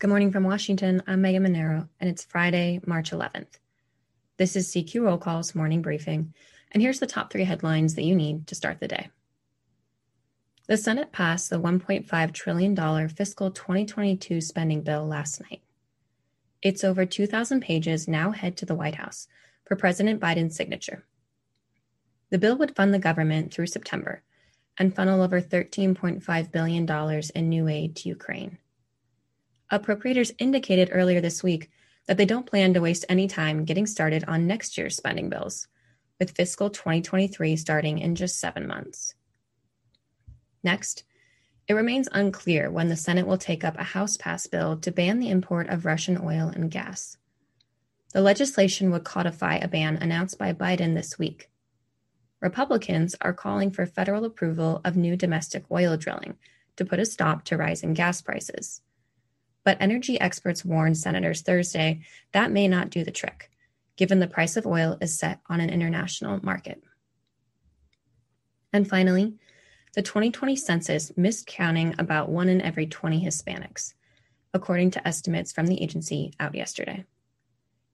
Good morning from Washington. I'm Megan Mineiro, and it's Friday, March 11th. This is CQ Roll Call's morning briefing, and here's the top three headlines that you need to start the day. The Senate passed the $1.5 trillion fiscal 2022 spending bill last night. Its over 2,000 pages now head to the White House for President Biden's signature. The bill would fund the government through September and funnel over $13.5 billion in new aid to Ukraine. Appropriators indicated earlier this week that they don't plan to waste any time getting started on next year's spending bills, with fiscal 2023 starting in just seven months. Next, it remains unclear when the Senate will take up a House passed bill to ban the import of Russian oil and gas. The legislation would codify a ban announced by Biden this week. Republicans are calling for federal approval of new domestic oil drilling to put a stop to rising gas prices. But energy experts warned senators Thursday that may not do the trick, given the price of oil is set on an international market. And finally, the 2020 census missed counting about one in every 20 Hispanics, according to estimates from the agency out yesterday.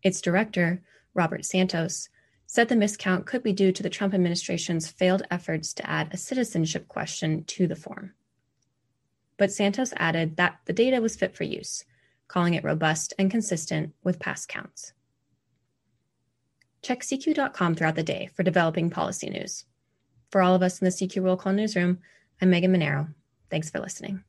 Its director, Robert Santos, said the miscount could be due to the Trump administration's failed efforts to add a citizenship question to the form but Santos added that the data was fit for use, calling it robust and consistent with past counts. Check CQ.com throughout the day for developing policy news. For all of us in the CQ Roll Call newsroom, I'm Megan Mineiro. Thanks for listening.